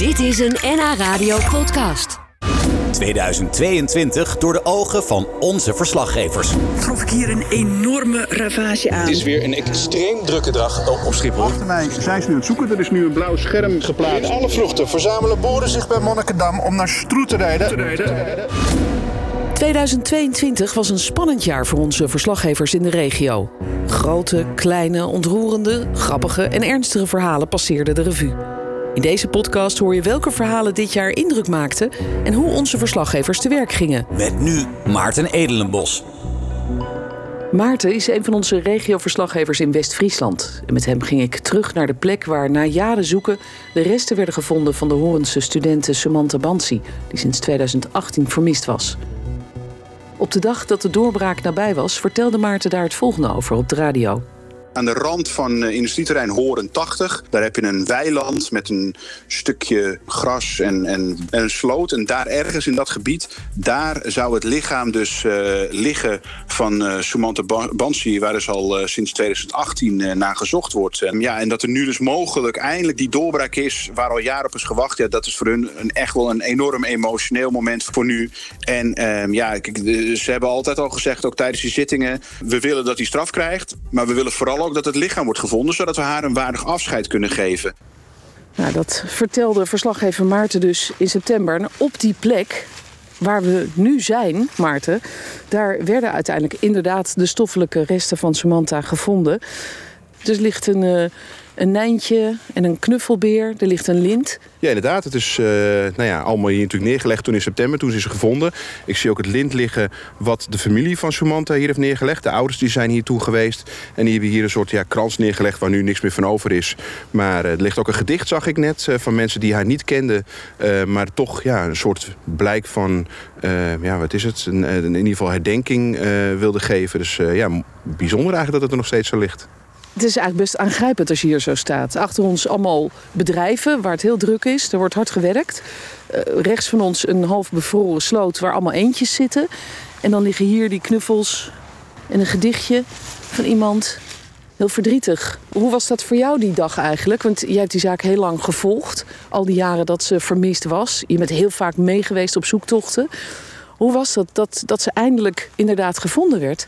Dit is een NH Radio podcast. 2022 door de ogen van onze verslaggevers. trof ik hier een enorme ravage aan. Het is weer een extreem drukke dag op Schiphol. Achter mij zijn ze nu aan het zoeken. Er is nu een blauw scherm geplaatst. Alle vluchten verzamelen boren zich bij Monnikendam om naar Stroet te rijden. 2022 was een spannend jaar voor onze verslaggevers in de regio. Grote, kleine, ontroerende, grappige en ernstige verhalen passeerden de revue. In deze podcast hoor je welke verhalen dit jaar indruk maakten en hoe onze verslaggevers te werk gingen. Met nu Maarten Edelenbos. Maarten is een van onze regioverslaggevers in West-Friesland. En met hem ging ik terug naar de plek waar na jaren zoeken de resten werden gevonden van de Horense studente Samantha Bansi, die sinds 2018 vermist was. Op de dag dat de doorbraak nabij was, vertelde Maarten daar het volgende over op de radio. Aan de rand van uh, industrieterrein Horen 80. Daar heb je een weiland met een stukje gras en, en, en een sloot. En daar ergens in dat gebied, daar zou het lichaam dus uh, liggen van uh, Sumanta Bansi... waar dus al sinds 2018 naar gezocht wordt. ja, en dat er nu dus mogelijk eindelijk die doorbraak is... waar al jaren op is gewacht. Ja, dat is voor hun een, echt wel een enorm emotioneel moment voor nu. En ehm, ja, ze hebben altijd al gezegd, ook tijdens die zittingen... we willen dat hij straf krijgt, maar we willen vooral ook dat het lichaam wordt gevonden... zodat we haar een waardig afscheid kunnen geven. Nou, dat vertelde verslaggever Maarten dus in september. Op die plek waar we nu zijn, Maarten... daar werden uiteindelijk inderdaad de stoffelijke resten van Samantha gevonden. Dus ligt een... Uh, een nijntje en een knuffelbeer. Er ligt een lint. Ja, inderdaad. Het is uh, nou ja, allemaal hier natuurlijk neergelegd toen in september. Toen is ze gevonden. Ik zie ook het lint liggen wat de familie van Samantha hier heeft neergelegd. De ouders die zijn hier toen geweest. En die hebben hier een soort ja, krans neergelegd waar nu niks meer van over is. Maar uh, er ligt ook een gedicht, zag ik net, uh, van mensen die haar niet kenden. maar toch ja, een soort blijk van, ja, wat is het? Een, in ieder geval herdenking wilde geven. Dus ja, bijzonder eigenlijk dat het er nog steeds zo ligt. Het is eigenlijk best aangrijpend als je hier zo staat. Achter ons allemaal bedrijven waar het heel druk is. Er wordt hard gewerkt. Uh, rechts van ons een half bevroren sloot waar allemaal eentjes zitten. En dan liggen hier die knuffels en een gedichtje van iemand. Heel verdrietig. Hoe was dat voor jou die dag eigenlijk? Want jij hebt die zaak heel lang gevolgd. Al die jaren dat ze vermist was. Je bent heel vaak meegeweest op zoektochten. Hoe was dat, dat dat ze eindelijk inderdaad gevonden werd?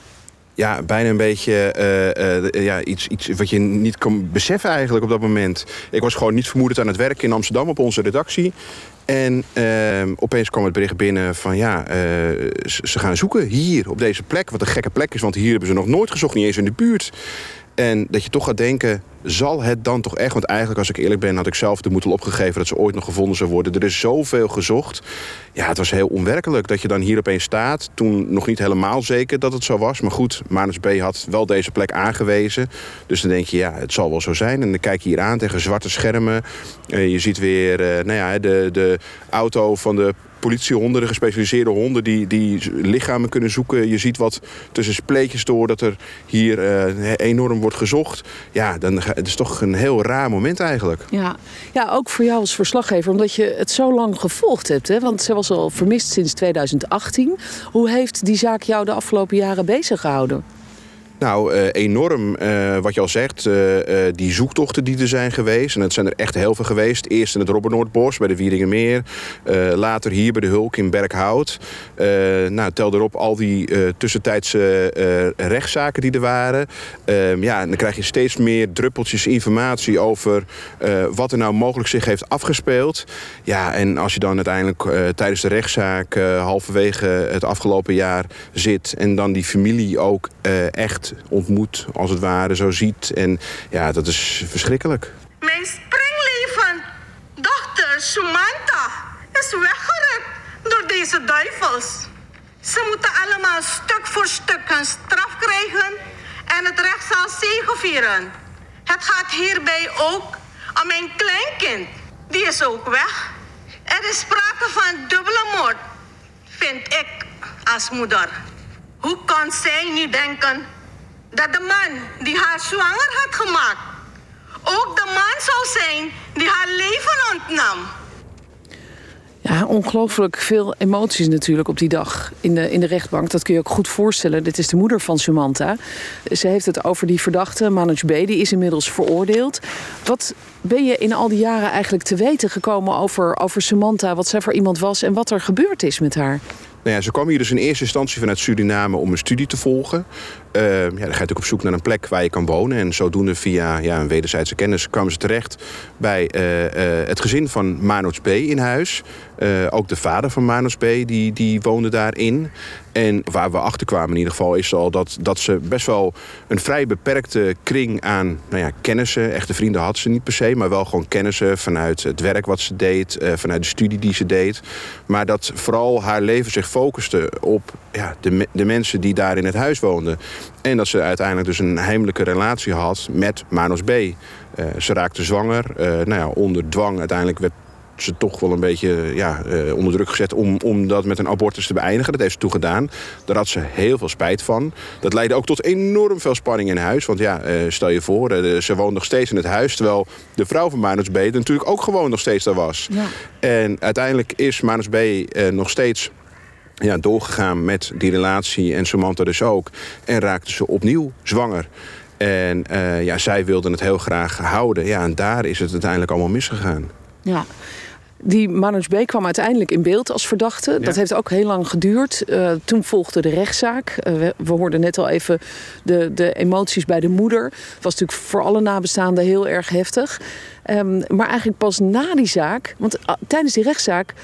Ja, bijna een beetje uh, uh, ja, iets, iets wat je niet kan beseffen eigenlijk op dat moment. Ik was gewoon niet vermoedend aan het werk in Amsterdam op onze redactie. En uh, opeens kwam het bericht binnen van ja, ze gaan zoeken hier op deze plek. Wat een gekke plek is, want hier hebben ze nog nooit gezocht, niet eens in de buurt. En dat je toch gaat denken, zal het dan toch echt... want eigenlijk, als ik eerlijk ben, had ik zelf de moed al opgegeven... dat ze ooit nog gevonden zou worden. Er is zoveel gezocht. Ja, het was heel onwerkelijk dat je dan hier opeens staat. Toen nog niet helemaal zeker dat het zo was. Maar goed, Manus B had wel deze plek aangewezen. Dus dan denk je, ja, het zal wel zo zijn. En dan kijk je hier aan tegen zwarte schermen. Uh, je ziet weer uh, nou ja, de, de auto van de politiehonden, de gespecialiseerde honden... die, die lichamen kunnen zoeken. Je ziet wat tussen spleetjes door dat er hier uh, enorm wordt gezocht. Ja, dan, het is toch een heel raar moment eigenlijk. Ja. ja, ook voor jou als verslaggever, omdat je het zo lang gevolgd hebt. Hè? Want ze was al vermist sinds 2018. Hoe heeft die zaak jou de afgelopen jaren bezig gehouden? Nou, uh, enorm uh, wat je al zegt. Uh, die zoektochten die er zijn geweest. En het zijn er echt heel veel geweest. Eerst in het Robbernoordbos bij de Wieringenmeer. later hier bij de Hulk in Berkhout. nou, tel erop al die tussentijdse rechtszaken die er waren. Ehm, ja, en dan krijg je steeds meer druppeltjes informatie over wat er nou mogelijk zich heeft afgespeeld. Ja, en als je dan uiteindelijk tijdens de rechtszaak halverwege het afgelopen jaar zit. En dan die familie ook echt ontmoet, als het ware, zo ziet. En ja, dat is verschrikkelijk. Mijn springleven, dochter Sumanta, is weggerukt door deze duivels. Ze moeten allemaal stuk voor stuk een straf krijgen en het recht zal zegevieren. Het gaat hierbij ook om mijn kleinkind. Die is ook weg. Er is sprake van dubbele moord, vind ik als moeder. Hoe kan zij nu denken dat de man die haar zwanger had gemaakt ook de man zou zijn die haar leven ontnam. Ja, ongelooflijk veel emoties natuurlijk op die dag in de, in de rechtbank. Dat kun je ook goed voorstellen. Dit is de moeder van Samantha. Ze heeft het over die verdachte, Manoj B. Die is inmiddels veroordeeld. Wat ben je in al die jaren eigenlijk te weten gekomen over, over Samantha? Wat zij voor iemand was en wat er gebeurd is met haar? Nou ja, ze kwam hier dus in eerste instantie vanuit Suriname om een studie te volgen. Uh, ja, dan ga je natuurlijk op zoek naar een plek waar je kan wonen. En zodoende via ja, een wederzijdse kennis kwamen ze terecht bij uh, uh, het gezin van Manoj B. in huis. Ook de vader van Manoj B. Die, die woonde daarin. En waar we achter kwamen in ieder geval is al dat, dat ze best wel een vrij beperkte kring aan nou ja, kennissen. Echte vrienden had ze niet per se, maar wel gewoon kennissen vanuit het werk wat ze deed, vanuit de studie die ze deed. Maar dat vooral haar leven zich focuste op ja, de, de mensen die daar in het huis woonden. En dat ze uiteindelijk dus een heimelijke relatie had met Manos B. Uh, ze raakte zwanger. Uh, nou ja, onder dwang uiteindelijk werd ze toch wel een beetje ja, uh, onder druk gezet om, om dat met een abortus te beëindigen. Dat heeft ze toen gedaan. Daar had ze heel veel spijt van. Dat leidde ook tot enorm veel spanning in huis. Want ja, uh, stel je voor, uh, ze woont nog steeds in het huis... terwijl de vrouw van Manus B. natuurlijk ook gewoon nog steeds daar was. Ja. En uiteindelijk is Manus B. nog steeds ja, doorgegaan met die relatie en Samantha dus ook. En raakte ze opnieuw zwanger. En uh, ja, zij wilde het heel graag houden. Ja, en daar is het uiteindelijk allemaal misgegaan. Ja. Die Manoj B. kwam uiteindelijk in beeld als verdachte. Ja. Dat heeft ook heel lang geduurd. Uh, toen volgde de rechtszaak. Uh, we, we, hoorden net al even de, de emoties bij de moeder. Het was natuurlijk voor alle nabestaanden heel erg heftig. Um, maar eigenlijk pas na die zaak, want uh, tijdens die rechtszaak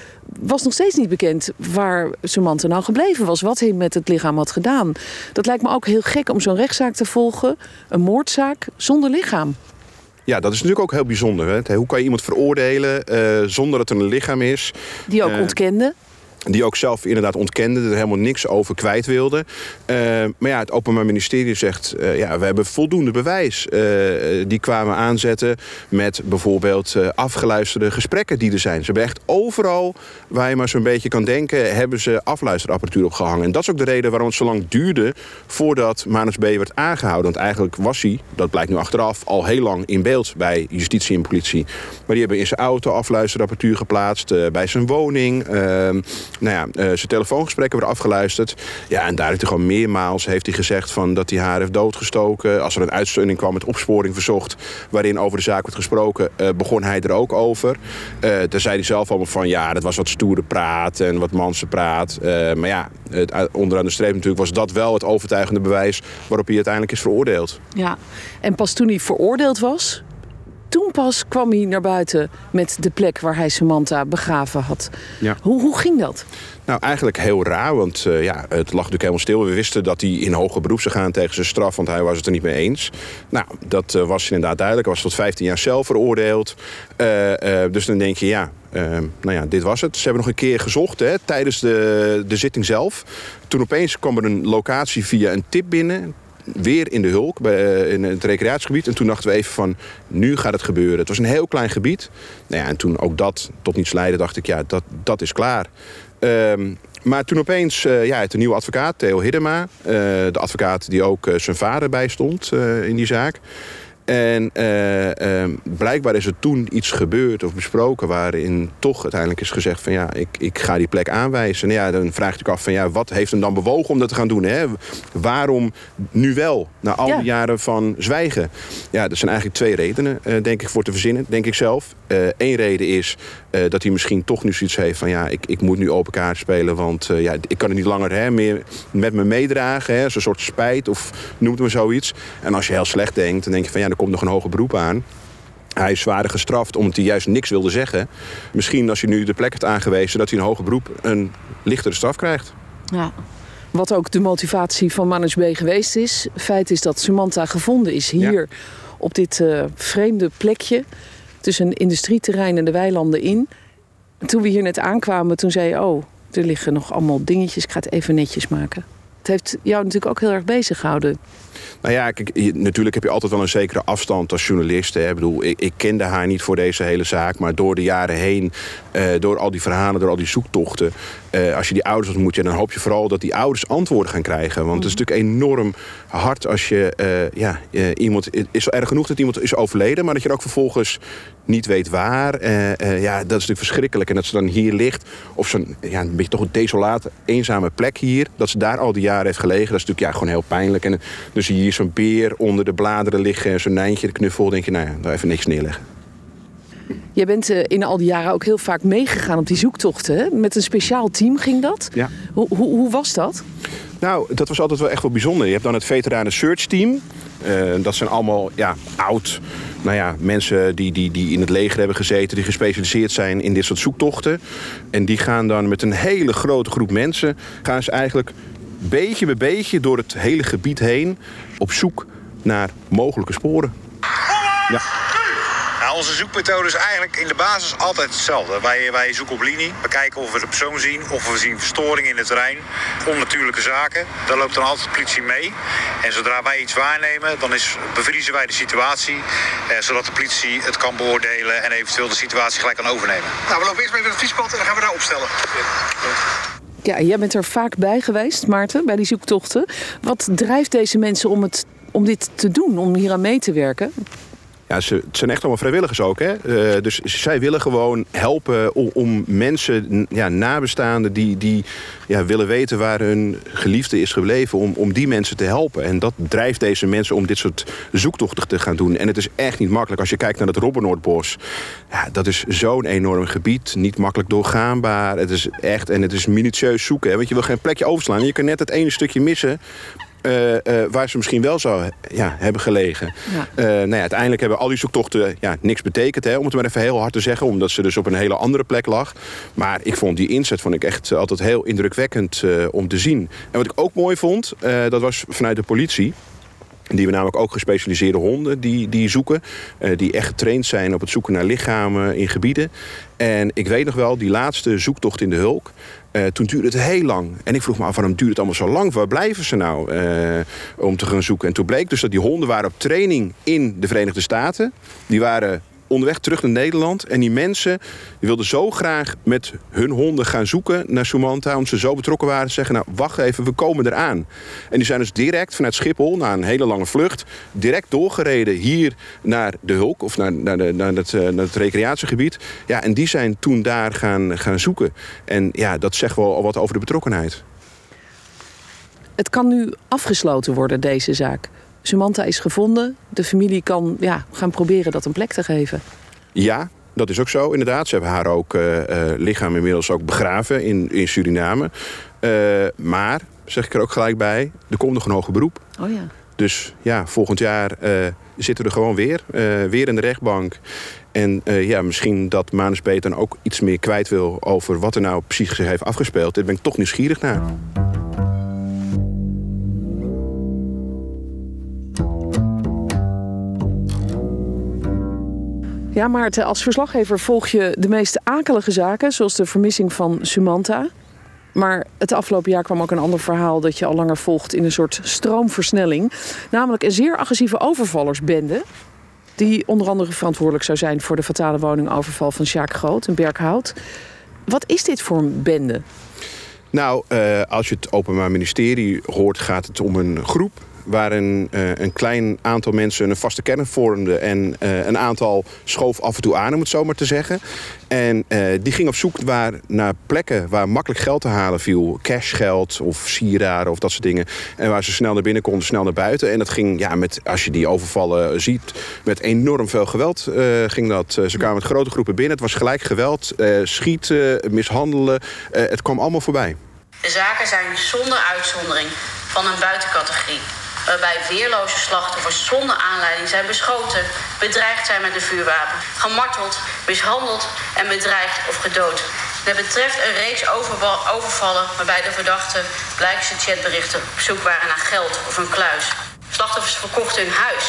was nog steeds niet bekend waar Samantha nou gebleven was. Wat hij met het lichaam had gedaan. Dat lijkt me ook heel gek om zo'n rechtszaak te volgen. Een moordzaak zonder lichaam. Ja, dat is natuurlijk ook heel bijzonder. Hè? Hoe kan je iemand veroordelen uh, zonder dat er een lichaam is? Die ook uh, ontkende? Die ook zelf inderdaad ontkende, er helemaal niks over kwijt wilde. Uh, maar ja, het Openbaar Ministerie zegt... Uh, ja, we hebben voldoende bewijs. Uh, die kwamen aanzetten met bijvoorbeeld afgeluisterde gesprekken die er zijn. Ze hebben echt overal, waar je maar zo'n beetje kan denken... hebben ze afluisterapparatuur opgehangen. En dat is ook de reden waarom het zo lang duurde... voordat Manus B. werd aangehouden. Want eigenlijk was hij, dat blijkt nu achteraf... al heel lang in beeld bij justitie en politie. Maar die hebben in zijn auto afluisterapparatuur geplaatst... bij zijn woning... Nou ja, uh, zijn telefoongesprekken werden afgeluisterd. Ja, en daar heeft hij gewoon meermaals heeft hij gezegd van dat hij haar heeft doodgestoken. Als er een uitzending kwam met opsporing verzocht... waarin over de zaak werd gesproken, uh, begon hij er ook over. Uh, daar zei hij zelf allemaal van... ja, dat was wat stoere praat en wat manse praat. maar ja, het, onderaan de streep natuurlijk was dat wel het overtuigende bewijs... waarop hij uiteindelijk is veroordeeld. Ja, en pas toen hij veroordeeld was toen pas kwam hij naar buiten met de plek waar hij Samantha begraven had. Ja. Hoe, hoe ging dat? Nou, eigenlijk heel raar, want uh, ja, het lag natuurlijk helemaal stil. We wisten dat hij in hoger beroep zou gaan tegen zijn straf, want hij was het er niet mee eens. Nou, dat uh, was inderdaad duidelijk. Hij was tot 15 jaar zelf veroordeeld. Uh, dus dan denk je, ja, nou ja, dit was het. Ze hebben nog een keer gezocht hè, tijdens de, de zitting zelf. Toen opeens kwam er een locatie via een tip binnen weer in de Hulk, bij, in het recreatiegebied. En toen dachten we even van, nu gaat het gebeuren. Het was een heel klein gebied. Nou ja, en toen ook dat tot niets leidde, dacht ik, ja, dat, dat is klaar. Um, maar toen opeens, uh, ja, het een nieuwe advocaat, Theo Hiddema. Uh, de advocaat die ook zijn vader bijstond in die zaak. En uh, uh, blijkbaar is er toen iets gebeurd of besproken... waarin toch uiteindelijk is gezegd van ja, ik, ik ga die plek aanwijzen. En ja, dan vraag je je af van ja, wat heeft hem dan bewogen om dat te gaan doen? Hè? Waarom nu wel, na al die ja. jaren van zwijgen? Ja, er zijn eigenlijk twee redenen, uh, denk ik, voor te verzinnen, denk ik zelf. Eén reden is dat hij misschien toch nu zoiets heeft van ja, ik, ik moet nu open kaart spelen... want ja, ik kan het niet langer hè, meer met me meedragen. Hè, Zo'n soort spijt of noem het maar zoiets. En als je heel slecht denkt, dan denk je van ja, komt nog een hoger beroep aan. Hij is zwaarder gestraft omdat hij juist niks wilde zeggen. Misschien als je nu de plek hebt aangewezen... dat hij een hoger beroep een lichtere straf krijgt. Ja. Wat ook de motivatie van Manus B geweest is. Feit is dat Samantha gevonden is hier ja. op dit uh, vreemde plekje... tussen een industrieterrein en de weilanden in. Toen we hier net aankwamen, toen zei je... oh, er liggen nog allemaal dingetjes, ik ga het even netjes maken. Het heeft jou natuurlijk ook heel erg bezig gehouden. Nou ja, kijk, natuurlijk heb je altijd wel een zekere afstand als journalist. Hè. Ik bedoel, ik, ik kende haar niet voor deze hele zaak. Maar door de jaren heen, eh, door al die verhalen, door al die zoektochten... eh, als je die ouders ontmoet, ja, dan hoop je vooral dat die ouders antwoorden gaan krijgen. Want het is natuurlijk enorm hard als je... eh, ja, iemand, het is erg genoeg dat iemand is overleden... maar dat je er ook vervolgens niet weet waar. Eh, eh, ja, dat is natuurlijk verschrikkelijk. En dat ze dan hier ligt, op zo'n ja, een beetje toch een desolate, eenzame plek hier... dat ze daar al die jaren heeft gelegen, dat is natuurlijk ja, gewoon heel pijnlijk. En je hier zo'n beer onder de bladeren liggen... en zo'n nijntje, de knuffel, denk je, nou ja, daar even niks neerleggen. Jij bent eh, in al die jaren ook heel vaak meegegaan op die zoektochten. Hè? Met een speciaal team ging dat. Ja. Hoe, hoe, hoe was dat? Nou, dat was altijd wel echt wel bijzonder. Je hebt dan het Veteranen Search Team. Dat zijn allemaal ja, oud nou ja, mensen die, die, die in het leger hebben gezeten... die gespecialiseerd zijn in dit soort zoektochten. En die gaan dan met een hele grote groep mensen... gaan ze eigenlijk beetje bij beetje door het hele gebied heen... op zoek naar mogelijke sporen. Ja. Onze zoekmethode is eigenlijk in de basis altijd hetzelfde. Wij, wij zoeken op linie. We kijken of we de persoon zien, of we zien verstoringen in het terrein. Onnatuurlijke zaken. Daar loopt dan altijd de politie mee. En zodra wij iets waarnemen, dan is, bevriezen wij de situatie. Eh, zodat de politie het kan beoordelen en eventueel de situatie gelijk kan overnemen. Nou, we lopen eerst mee naar het fietspad en dan gaan we daar opstellen. Ja, jij bent er vaak bij geweest, Maarten, bij die zoektochten. Wat drijft deze mensen om, het, om dit te doen, om hier aan mee te werken? Ja, ze, het zijn echt allemaal vrijwilligers ook. Hè? Eh, dus zij willen gewoon helpen om, om mensen, ja, nabestaanden die, die ja, willen weten waar hun geliefde is gebleven, om, om die mensen te helpen. En dat drijft deze mensen om dit soort zoektochten te gaan doen. En het is echt niet makkelijk. Als je kijkt naar het Robbennoordbos, ja, dat is zo'n enorm gebied. Niet makkelijk doorgaanbaar. Het is echt, en het is minutieus zoeken. Hè? Want je wil geen plekje overslaan. Je kan net het ene stukje missen. Eh, eh, waar ze misschien wel zou ja, hebben gelegen. Ja. Eh, nou ja, uiteindelijk hebben al die zoektochten ja, niks betekend. Hè, om het maar even heel hard te zeggen. Omdat ze dus op een hele andere plek lag. Maar ik vond die inzet vond ik echt altijd heel indrukwekkend om te zien. En wat ik ook mooi vond, dat was vanuit de politie. Die we namelijk ook gespecialiseerde honden die, die zoeken. eh, die echt getraind zijn op het zoeken naar lichamen in gebieden. En ik weet nog wel, die laatste zoektocht in de Hulk. eh, toen duurde het heel lang. En ik vroeg me af, waarom duurt het allemaal zo lang? Waar blijven ze nou eh, om te gaan zoeken? En toen bleek dus dat die honden waren op training in de Verenigde Staten. Die waren onderweg terug naar Nederland. En die mensen wilden zo graag met hun honden gaan zoeken naar Sumanta. Omdat ze zo betrokken waren. Zeggen, nou wacht even, we komen eraan. En die zijn dus direct vanuit Schiphol, na een hele lange vlucht... direct doorgereden hier naar de Hulk. Of naar, naar, het, eh, naar het recreatiegebied. Ja, en die zijn toen daar gaan, gaan zoeken. En ja, dat zegt wel al wat over de betrokkenheid. Het kan nu afgesloten worden, deze zaak. Sumanta is gevonden. De familie kan ja, gaan proberen dat een plek te geven. Ja, dat is ook zo, inderdaad. Ze hebben haar ook eh, eh, lichaam inmiddels ook begraven in, in Suriname. Eh, maar, zeg ik er ook gelijk bij, er komt nog een hoger beroep. Oh ja. Dus ja, volgend jaar zitten we er gewoon weer. weer in de rechtbank. En ja, misschien dat Manus Beet dan ook iets meer kwijt wil... over wat er nou precies zich heeft afgespeeld. Daar ben ik toch nieuwsgierig naar. Ja, Maarten, als verslaggever volg je de meest akelige zaken, zoals de vermissing van Sumanta. Maar het afgelopen jaar kwam ook een ander verhaal dat je al langer volgt in een soort stroomversnelling. Namelijk een zeer agressieve overvallersbende. Die onder andere verantwoordelijk zou zijn voor de fatale woningoverval van Sjaak Groot in Berkhout. Wat is dit voor een bende? Nou, eh, als je het Openbaar Ministerie hoort, gaat het om een groep waarin eh, een klein aantal mensen een vaste kern vormden en eh, een aantal schoof af en toe aan, om het zo maar te zeggen. En eh, die ging op zoek naar plekken waar makkelijk geld te halen viel. Cashgeld of sieraden of dat soort dingen. En waar ze snel naar binnen konden, snel naar buiten. En dat ging, ja, met, als je die overvallen ziet, met enorm veel geweld ging dat. Ze kwamen met grote groepen binnen. Het was gelijk geweld, schieten, mishandelen. Het kwam allemaal voorbij. De zaken zijn zonder uitzondering van een buitencategorie. Waarbij weerloze slachtoffers zonder aanleiding zijn beschoten, bedreigd zijn met een vuurwapen, gemarteld, mishandeld en bedreigd of gedood. Het betreft een reeks overval- overvallen waarbij de verdachten blijkse chatberichten op zoek waren naar geld of een kluis. Slachtoffers verkochten hun huis,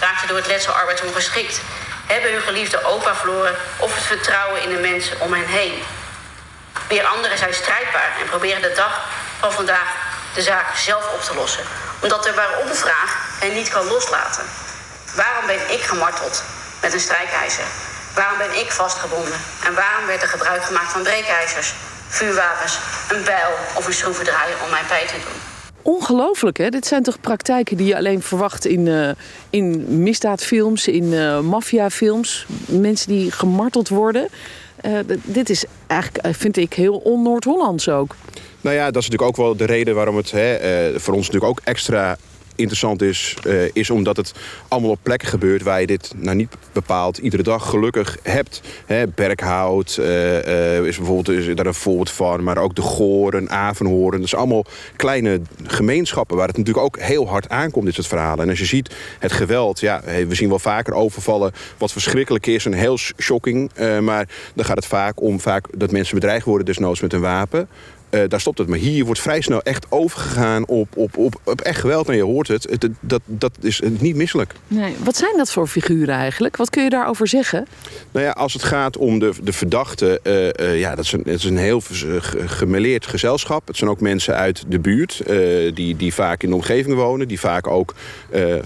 raakten door het letsel arbeidsongeschikt, hebben hun geliefde opa verloren of het vertrouwen in de mensen om hen heen. Weer anderen zijn strijdbaar en proberen de dag van vandaag de zaak zelf op te lossen. Omdat er bij opvraag hen niet kan loslaten. Waarom ben ik gemarteld met een strijkijzer? Waarom ben ik vastgebonden? En waarom werd er gebruik gemaakt van breekijzers, vuurwapens, een bijl of een schroevendraaier om mijn pijn te doen? Ongelooflijk, hè? Dit zijn toch praktijken die je alleen verwacht in, uh, in misdaadfilms, in uh, maffiafilms. Mensen die gemarteld worden. Uh, dit is eigenlijk, vind ik, heel on-Noord-Hollands ook. Nou ja, dat is natuurlijk ook wel de reden waarom het hè, voor ons natuurlijk ook extra interessant is, uh, is omdat het allemaal op plekken gebeurt waar je dit nou niet bepaald iedere dag gelukkig hebt. Hè, Berkhout uh, uh, is bijvoorbeeld is daar een voorbeeld van, maar ook de Goren, Avenhoorn. Dat zijn allemaal kleine gemeenschappen waar het natuurlijk ook heel hard aankomt, dit soort verhalen. En als je ziet het geweld, ja, we zien wel vaker overvallen wat verschrikkelijk is en heel shocking. maar dan gaat het vaak om vaak dat mensen bedreigd worden, desnoods met een wapen. Uh, daar stopt het. Maar hier wordt vrij snel echt overgegaan op, op, op, op echt geweld. En je hoort het, het, dat, dat is niet misselijk. Nee. Wat zijn dat voor figuren eigenlijk? Wat kun je daarover zeggen? Nou ja, als het gaat om de, de verdachten... Uh, uh, ja, dat is, een, het is een heel gemeleerd gezelschap. Het zijn ook mensen uit de buurt... die, die vaak in de omgeving wonen. Die vaak ook,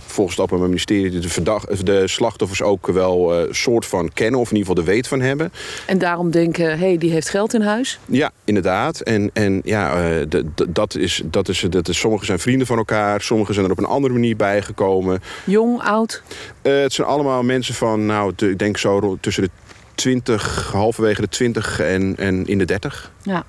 volgens het Openbaar Ministerie... De, verdacht, de slachtoffers ook wel soort van kennen... of in ieder geval de weet van hebben. En daarom denken, hé, hey, die heeft geld in huis? Ja, inderdaad. En, en ja, uh, dat, is, dat is, dat is, sommigen zijn vrienden van elkaar, sommigen zijn er op een andere manier bijgekomen. Jong, oud? Uh, het zijn allemaal mensen van, nou, ik denk zo tussen de 20, halverwege de 20 en, en in de 30. Ja,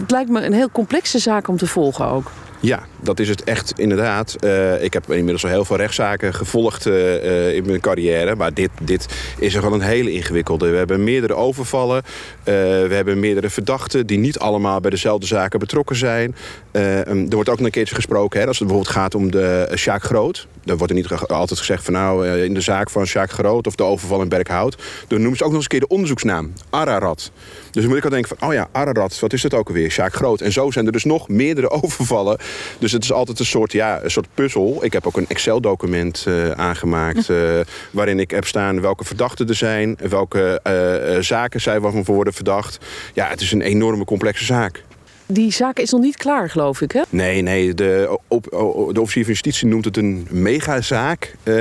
het lijkt me een heel complexe zaak om te volgen ook. Ja, dat is het echt inderdaad. Uh, ik heb inmiddels al heel veel rechtszaken gevolgd uh, uh, in mijn carrière. Maar dit, dit is gewoon een hele ingewikkelde. We hebben meerdere overvallen. we hebben meerdere verdachten die niet allemaal bij dezelfde zaken betrokken zijn. Um, er wordt ook nog een keertje gesproken hè, als het bijvoorbeeld gaat om de Sjaak Groot. Dan wordt er niet altijd gezegd van nou in de zaak van Sjaak Groot of de overval in Berkhout. Dan noemen ze ook nog eens een keer de onderzoeksnaam. Ararat. Dus dan moet ik al denken van oh ja, Ararat, wat is dat ook alweer? Sjaak Groot. En zo zijn er dus nog meerdere overvallen. Dus het is altijd een soort, ja, een soort puzzel. Ik heb ook een Excel-document uh, aangemaakt... Uh, waarin ik heb staan welke verdachten er zijn... welke uh, zaken zij waarvan worden verdacht. Ja, het is een enorme complexe zaak. Die zaak is nog niet klaar, geloof ik, hè? Nee, nee. De, op, de officier van justitie noemt het een megazaak. Uh,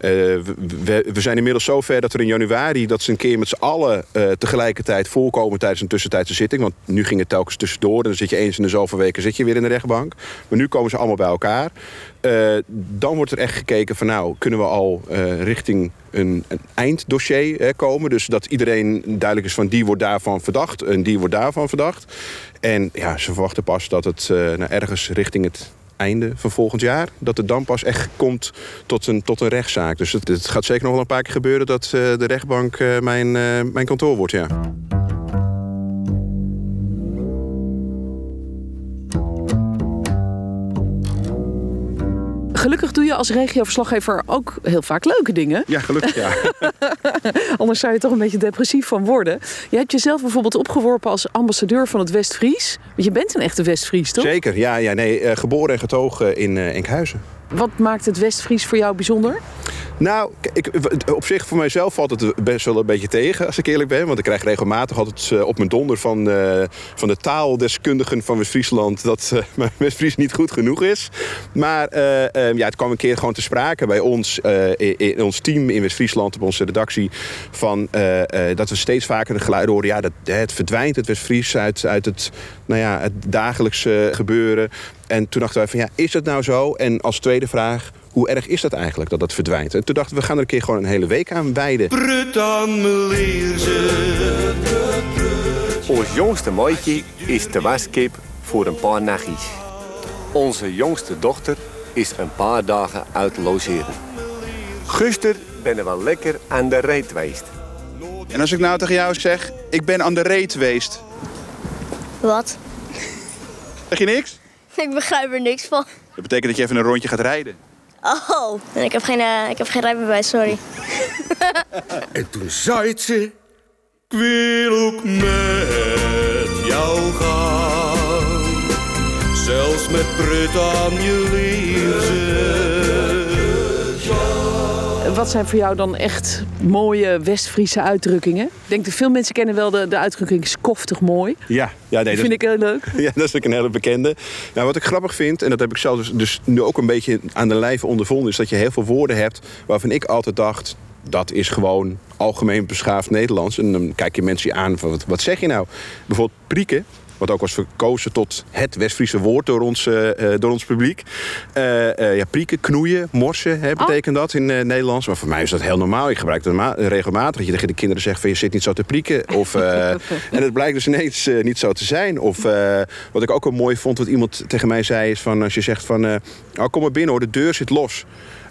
we, we, zijn inmiddels zover dat er in januari... dat ze een keer met z'n allen uh, tegelijkertijd voorkomen... tijdens een tussentijdse zitting. Want nu ging het telkens tussendoor. En dan zit je eens in de zoveel weken zit je weer in de rechtbank. Maar nu komen ze allemaal bij elkaar. Uh, dan wordt er echt gekeken van nou, kunnen we al uh, richting een, een einddossier uh, komen. Dus dat iedereen duidelijk is van die wordt daarvan verdacht en die wordt daarvan verdacht. En ja, ze verwachten pas dat het nou, ergens richting het einde van volgend jaar... dat het dan pas echt komt tot een, tot een rechtszaak. Dus het, het gaat zeker nog wel een paar keer gebeuren... dat de rechtbank mijn, mijn kantoor wordt, ja. Gelukkig doe je als regioverslaggever ook heel vaak leuke dingen. Ja, gelukkig ja. Anders zou je toch een beetje depressief van worden. Je hebt jezelf bijvoorbeeld opgeworpen als ambassadeur van het Westfries. Want je bent een echte Westfries, toch? Zeker, ja. ja nee, uh, geboren en getogen in uh, Enkhuizen. Wat maakt het Westfries voor jou bijzonder? Nou, ik, op zich voor mijzelf valt het best wel een beetje tegen, als ik eerlijk ben. Want ik krijg regelmatig altijd uh, op mijn donder van, uh, van de taaldeskundigen van West-Friesland... dat uh, mijn West-Fries niet goed genoeg is. Maar ja, het kwam een keer gewoon te sprake bij ons, in, in, ons team in West-Friesland... op onze redactie, van, dat we steeds vaker de geluiden horen... ja, dat, het verdwijnt, het West-Fries, uit, uit het, nou ja, het dagelijkse gebeuren. En toen dachten wij van, ja, is dat nou zo? En als tweede vraag hoe erg is dat eigenlijk dat dat verdwijnt? En toen dachten we, we gaan er een keer gewoon een hele week aan wijden. Prut aan Ons jongste mooitje is de waskip voor een paar nachtjes. Onze jongste dochter is een paar dagen uit logeren. Guster ben er wel lekker aan de reet geweest. En als ik nou tegen jou zeg, ik ben aan de reet geweest. Wat? Zeg je niks? Ik begrijp er niks van. Dat betekent dat je even een rondje gaat rijden. Oh, en ik heb geen, uh, ik heb geen rijbewijs, sorry. en toen zei ze... Ik wil ook met jou gaan. Zelfs met prut aan je lezen. Wat zijn voor jou dan echt mooie West-Friese uitdrukkingen? Ik denk dat veel mensen kennen wel de, de uitdrukking skoftig mooi. Ja, ja nee, Dat vind ik heel leuk. Ja, dat is ook een hele bekende. Nou, wat ik grappig vind, en dat heb ik zelf dus, dus nu ook een beetje aan de lijve ondervonden, is dat je heel veel woorden hebt waarvan ik altijd dacht. Dat is gewoon algemeen beschaafd Nederlands. En dan kijk je mensen aan van wat, wat zeg je nou? Bijvoorbeeld prieken. Wat ook was verkozen tot het West-Friese woord door ons, eh, eh, door ons publiek. Eh, ja, prieken, knoeien, morsen hè, betekent dat in Nederlands. Maar voor mij is dat heel normaal. Ik gebruik dat ma- regelmatig. Dat je tegen de kinderen zegt van je zit niet zo te prieken. Of, en het blijkt dus ineens niet zo te zijn. Of wat ik ook wel mooi vond, wat iemand tegen mij zei... is van als je zegt van, oh, kom maar binnen hoor, de deur zit los.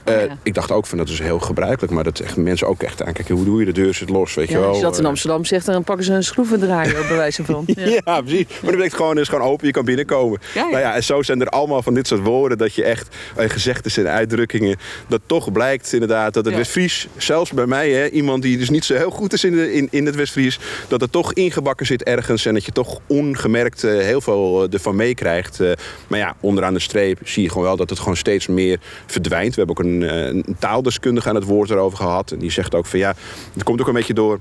Eh, Ik dacht ook van dat is heel gebruikelijk, maar dat echt mensen ook echt aankijken. Hoe doe je de deur zit los, weet je Ja, wel? als je dat in Eh, Amsterdam zegt, dan pakken ze een schroevendraaier bij wijze van. Ja. precies. Maar dat betekent gewoon, is gewoon open, je kan binnenkomen. Nou ja, en zo zijn er allemaal van dit soort woorden dat je echt, eh, gezegdes en uitdrukkingen, dat toch blijkt inderdaad dat het. West-Fries, zelfs bij mij, hè, iemand die dus niet zo heel goed is in, de, in, in het West-Fries, dat het toch ingebakken zit ergens en dat je toch ongemerkt heel veel ervan meekrijgt. Maar ja, onderaan de streep zie je gewoon wel dat het gewoon steeds meer verdwijnt. We hebben ook een, eh, een taaldeskundige aan het woord erover gehad. En die zegt ook van ja, het komt ook een beetje door.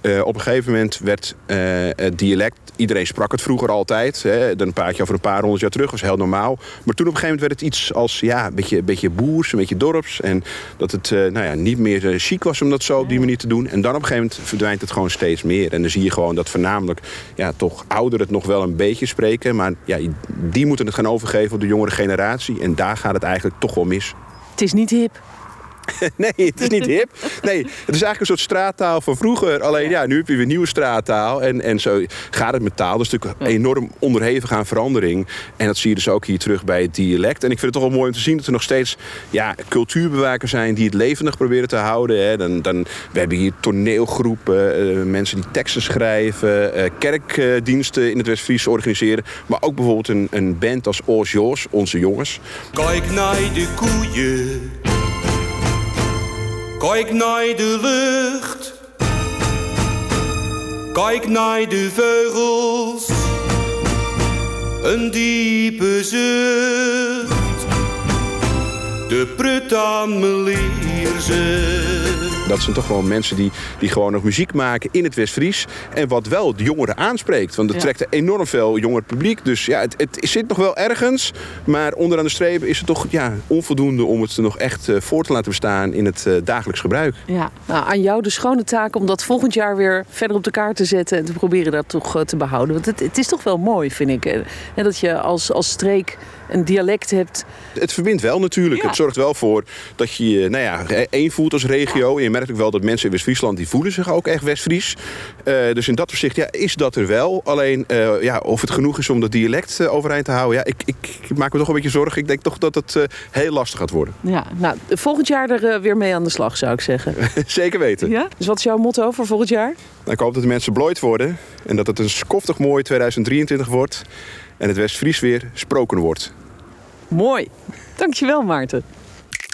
Eh, op een gegeven moment werd eh, het dialect, iedereen sprak het vroeger altijd. Hè, dan een paar over een paar honderd jaar terug, was heel normaal. Maar toen op een gegeven moment werd het iets als ja, een beetje, een beetje boers, een beetje dorps. En dat het nou ja, niet meer chic was om dat zo op die manier te doen. En dan op een gegeven moment verdwijnt het gewoon steeds meer. En dan zie je gewoon dat voornamelijk ja, toch ouderen het nog wel een beetje spreken. Maar ja, die moeten het gaan overgeven op de jongere generatie. En daar gaat het eigenlijk toch wel mis. Het is niet hip. Nee, het is niet hip. Nee, het is eigenlijk een soort straattaal van vroeger. Alleen ja, nu heb je weer nieuwe straattaal. En, en zo gaat het met taal. Dat is natuurlijk enorm onderhevig aan verandering. En dat zie je dus ook hier terug bij het dialect. En ik vind het toch wel mooi om te zien dat er nog steeds ja, cultuurbewakers zijn die het levendig proberen te houden. Hè. Dan, dan, we hebben hier toneelgroepen, eh, mensen die teksten schrijven, eh, kerkdiensten in het West-Fries organiseren. Maar ook bijvoorbeeld een, een band als Oors Joors, Onze Jongens. Kijk naar de koeien. Kijk naar de lucht. Kijk naar de vogels. Een diepe zucht. De prut aan lierze. Dat zijn toch wel mensen die, die gewoon nog muziek maken in het West-Fries. En wat wel de jongeren aanspreekt. Want het Ja. trekt enorm veel jonger publiek. Dus ja, het, het zit nog wel ergens. Maar onderaan de streep is het toch ja, onvoldoende om het nog echt eh, voor te laten bestaan in het eh, dagelijks gebruik. Ja. Nou, aan jou de schone taak om dat volgend jaar weer verder op de kaart te zetten en te proberen dat toch eh, te behouden. Want het, het is toch wel mooi, vind ik. hè, dat je als, als streek een dialect hebt. Het verbindt wel natuurlijk. Ja. Het zorgt wel voor dat je je nou ja, één voelt als regio. En ook wel dat mensen in West-Friesland die voelen zich ook echt West-Fries. Eh, dus in dat opzicht ja, is dat er wel. Alleen eh, ja, of het genoeg is om dat dialect eh, overeind te houden. Ja, ik, ik, ik maak me toch een beetje zorgen. Ik denk toch dat het heel lastig gaat worden. Ja, nou, volgend jaar er weer mee aan de slag, zou ik zeggen. Zeker weten. Ja? Dus wat is jouw motto voor volgend jaar? Nou, ik hoop dat de mensen blooid worden. En dat het een skoftig mooi 2023 wordt. En het West-Fries weer sproken wordt. Mooi. Dankjewel, Maarten.